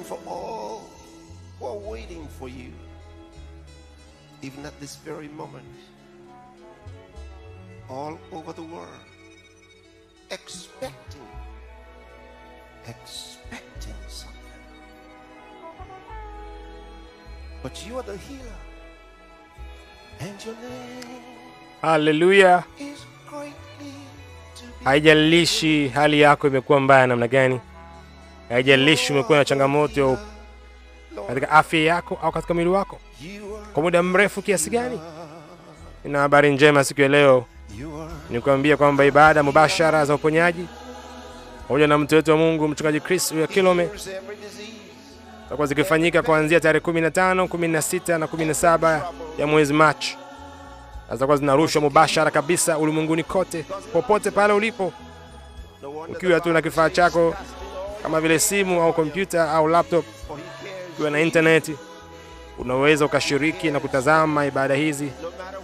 and for all who are waiting for you, even at this very moment, all over the world, expecting, expecting something. But you are the healer, and your name Haleluya! is greatly to be Haijalishi hali yako imekuwa mbaya namna gani, haijalishi umekuwa na changamoto katika afya yako au katika mwili wako? Kwa muda mrefu kiasi gani. Nina habari njema siku ya leo, you are ni kuambia kwamba ibada mubashara za uponyaji pamoja na mtu wetu wa Mungu mchungaji Chris ya Kilome zitakuwa zikifanyika kuanzia tarehe 15, 16 na 17 ya mwezi Machi, na zitakuwa zinarushwa mubashara kabisa ulimwenguni kote, popote pale ulipo, ukiwa tu na kifaa chako kama vile simu au kompyuta au laptop, ukiwa na intaneti, unaweza ukashiriki na kutazama ibada hizi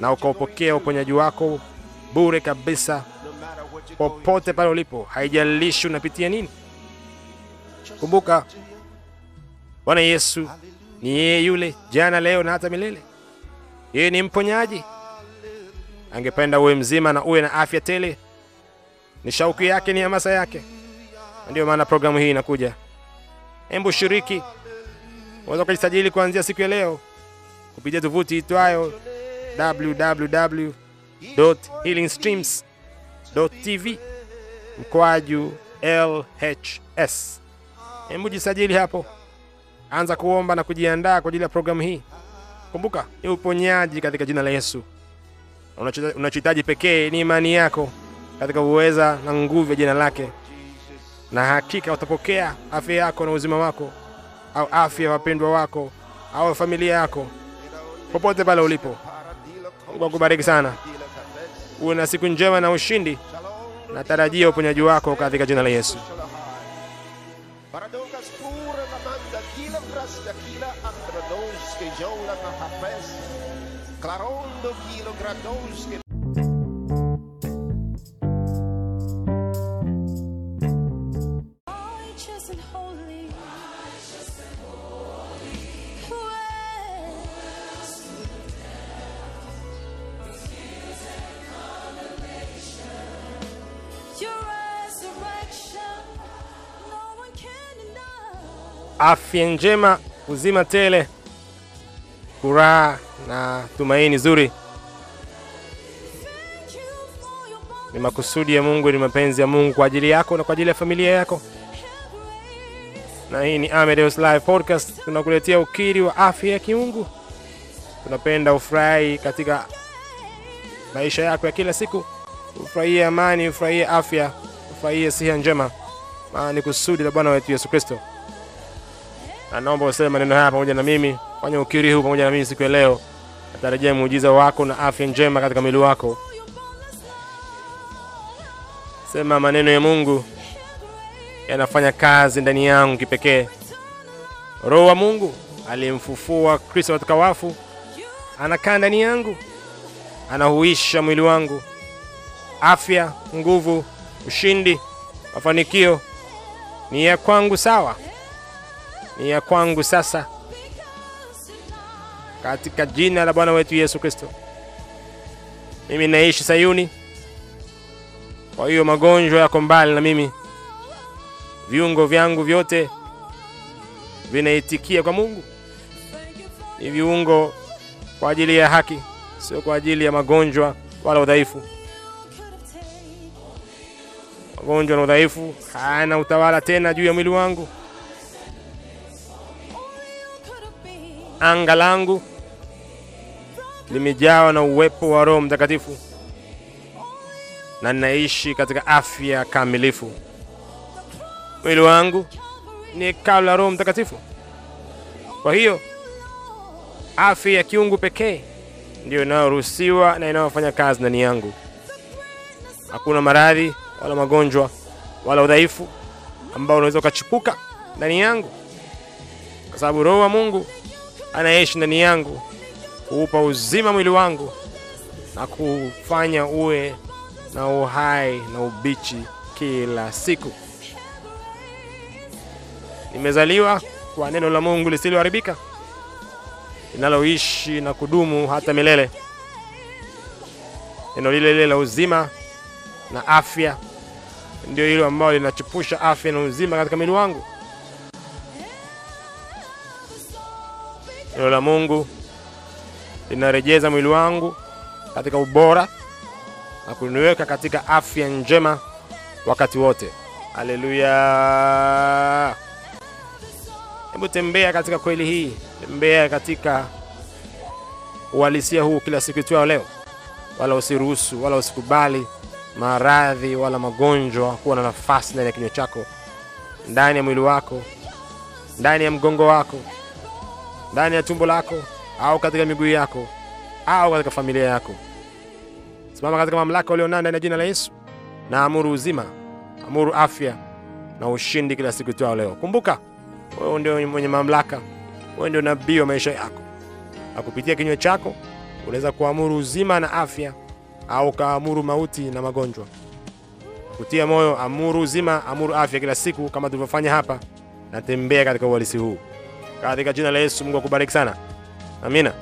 na ukaupokea uponyaji wako bure kabisa, popote pale ulipo, haijalishi unapitia nini. Kumbuka. Bwana Yesu ni yeye yule jana, leo na hata milele. Yeye ni mponyaji. Angependa uwe mzima na uwe na afya tele. Ni shauku yake, ni hamasa yake, na ndiyo maana programu hii inakuja. Hebu shiriki, unaweza ukajisajili kuanzia siku ya leo kupitia tovuti itwayo www.healingstreams.tv mkwaju LHS. Hebu jisajili hapo, anza kuomba na kujiandaa kwa ajili ya programu hii. Kumbuka ni uponyaji katika jina la Yesu. Unachohitaji pekee ni imani yako katika uweza na nguvu ya jina lake, na hakika utapokea afya yako na uzima wako, au afya ya wapendwa wako au familia yako, popote pale ulipo. Mungu akubariki sana, uwe na siku njema na ushindi. Natarajia uponyaji wako katika jina la Yesu. Afya njema, uzima tele, furaha na tumaini zuri ni makusudi ya Mungu, ni mapenzi ya Mungu kwa ajili yako na kwa ajili ya familia yako. Na hii ni Amadeus Live Podcast, tunakuletea ukiri wa afya ya kiungu. Tunapenda ufurahi katika maisha yako ya kila siku, ufurahie amani, ufurahie afya, ufurahie siha njema, maana ni kusudi la Bwana wetu Yesu Kristo. Na naomba useme maneno haya pamoja na mimi, fanya ukiri huu pamoja na mimi siku ya leo. Natarajia muujiza wako na afya njema katika mwili wako. Sema maneno ya Mungu yanafanya kazi ndani yangu kipekee. Roho wa Mungu aliyemfufua Kristo katika wafu anakaa ndani yangu, anahuisha mwili wangu. Afya, nguvu, ushindi, mafanikio ni ya kwangu, sawa, ni ya kwangu sasa, katika jina la Bwana wetu Yesu Kristo. Mimi naishi Sayuni, kwa hiyo magonjwa yako mbali na mimi viungo vyangu vyote vinaitikia kwa Mungu. Ni viungo kwa ajili ya haki, sio kwa ajili ya magonjwa wala udhaifu. Magonjwa na udhaifu hayana utawala tena juu ya mwili wangu. Anga langu limejawa na uwepo wa Roho Mtakatifu na ninaishi katika afya kamilifu. Mwili wangu ni hekalu la Roho Mtakatifu. Kwa hiyo afya ya kiungu pekee ndiyo inayoruhusiwa na inayofanya kazi ndani yangu. Hakuna maradhi wala magonjwa wala udhaifu ambao unaweza ukachipuka ndani yangu, kwa sababu Roho wa Mungu anaishi ndani yangu kuupa uzima mwili wangu na kufanya uwe na uhai na ubichi kila siku. Nimezaliwa kwa neno la Mungu lisiloharibika linaloishi na kudumu hata milele, neno lile lile la uzima na afya, ndio hilo ambalo linachupusha afya na uzima katika mwili wangu. Neno la Mungu linarejeza mwili wangu katika ubora na kuniweka katika afya njema wakati wote. Haleluya! Hebu tembea katika kweli hii, tembea katika uhalisia huu kila siku itwao leo, wala usiruhusu wala usikubali maradhi wala magonjwa kuwa na nafasi ndani ya kinywa chako, ndani ya mwili wako, ndani ya mgongo wako, ndani ya tumbo lako, au katika miguu yako, au katika familia yako. Simama katika mamlaka ulionayo ndani ya jina la Yesu na amuru uzima, amuru afya na ushindi kila siku itwao leo. Kumbuka wewe ndio mwenye mamlaka, wewe ndio nabii wa maisha yako, na kupitia kinywa chako unaweza kuamuru uzima na afya au kaamuru mauti na magonjwa. Kutia moyo, amuru uzima, amuru afya kila siku, kama tulivyofanya hapa, na tembea katika uhalisi huu katika jina la Yesu. Mungu akubariki sana, amina.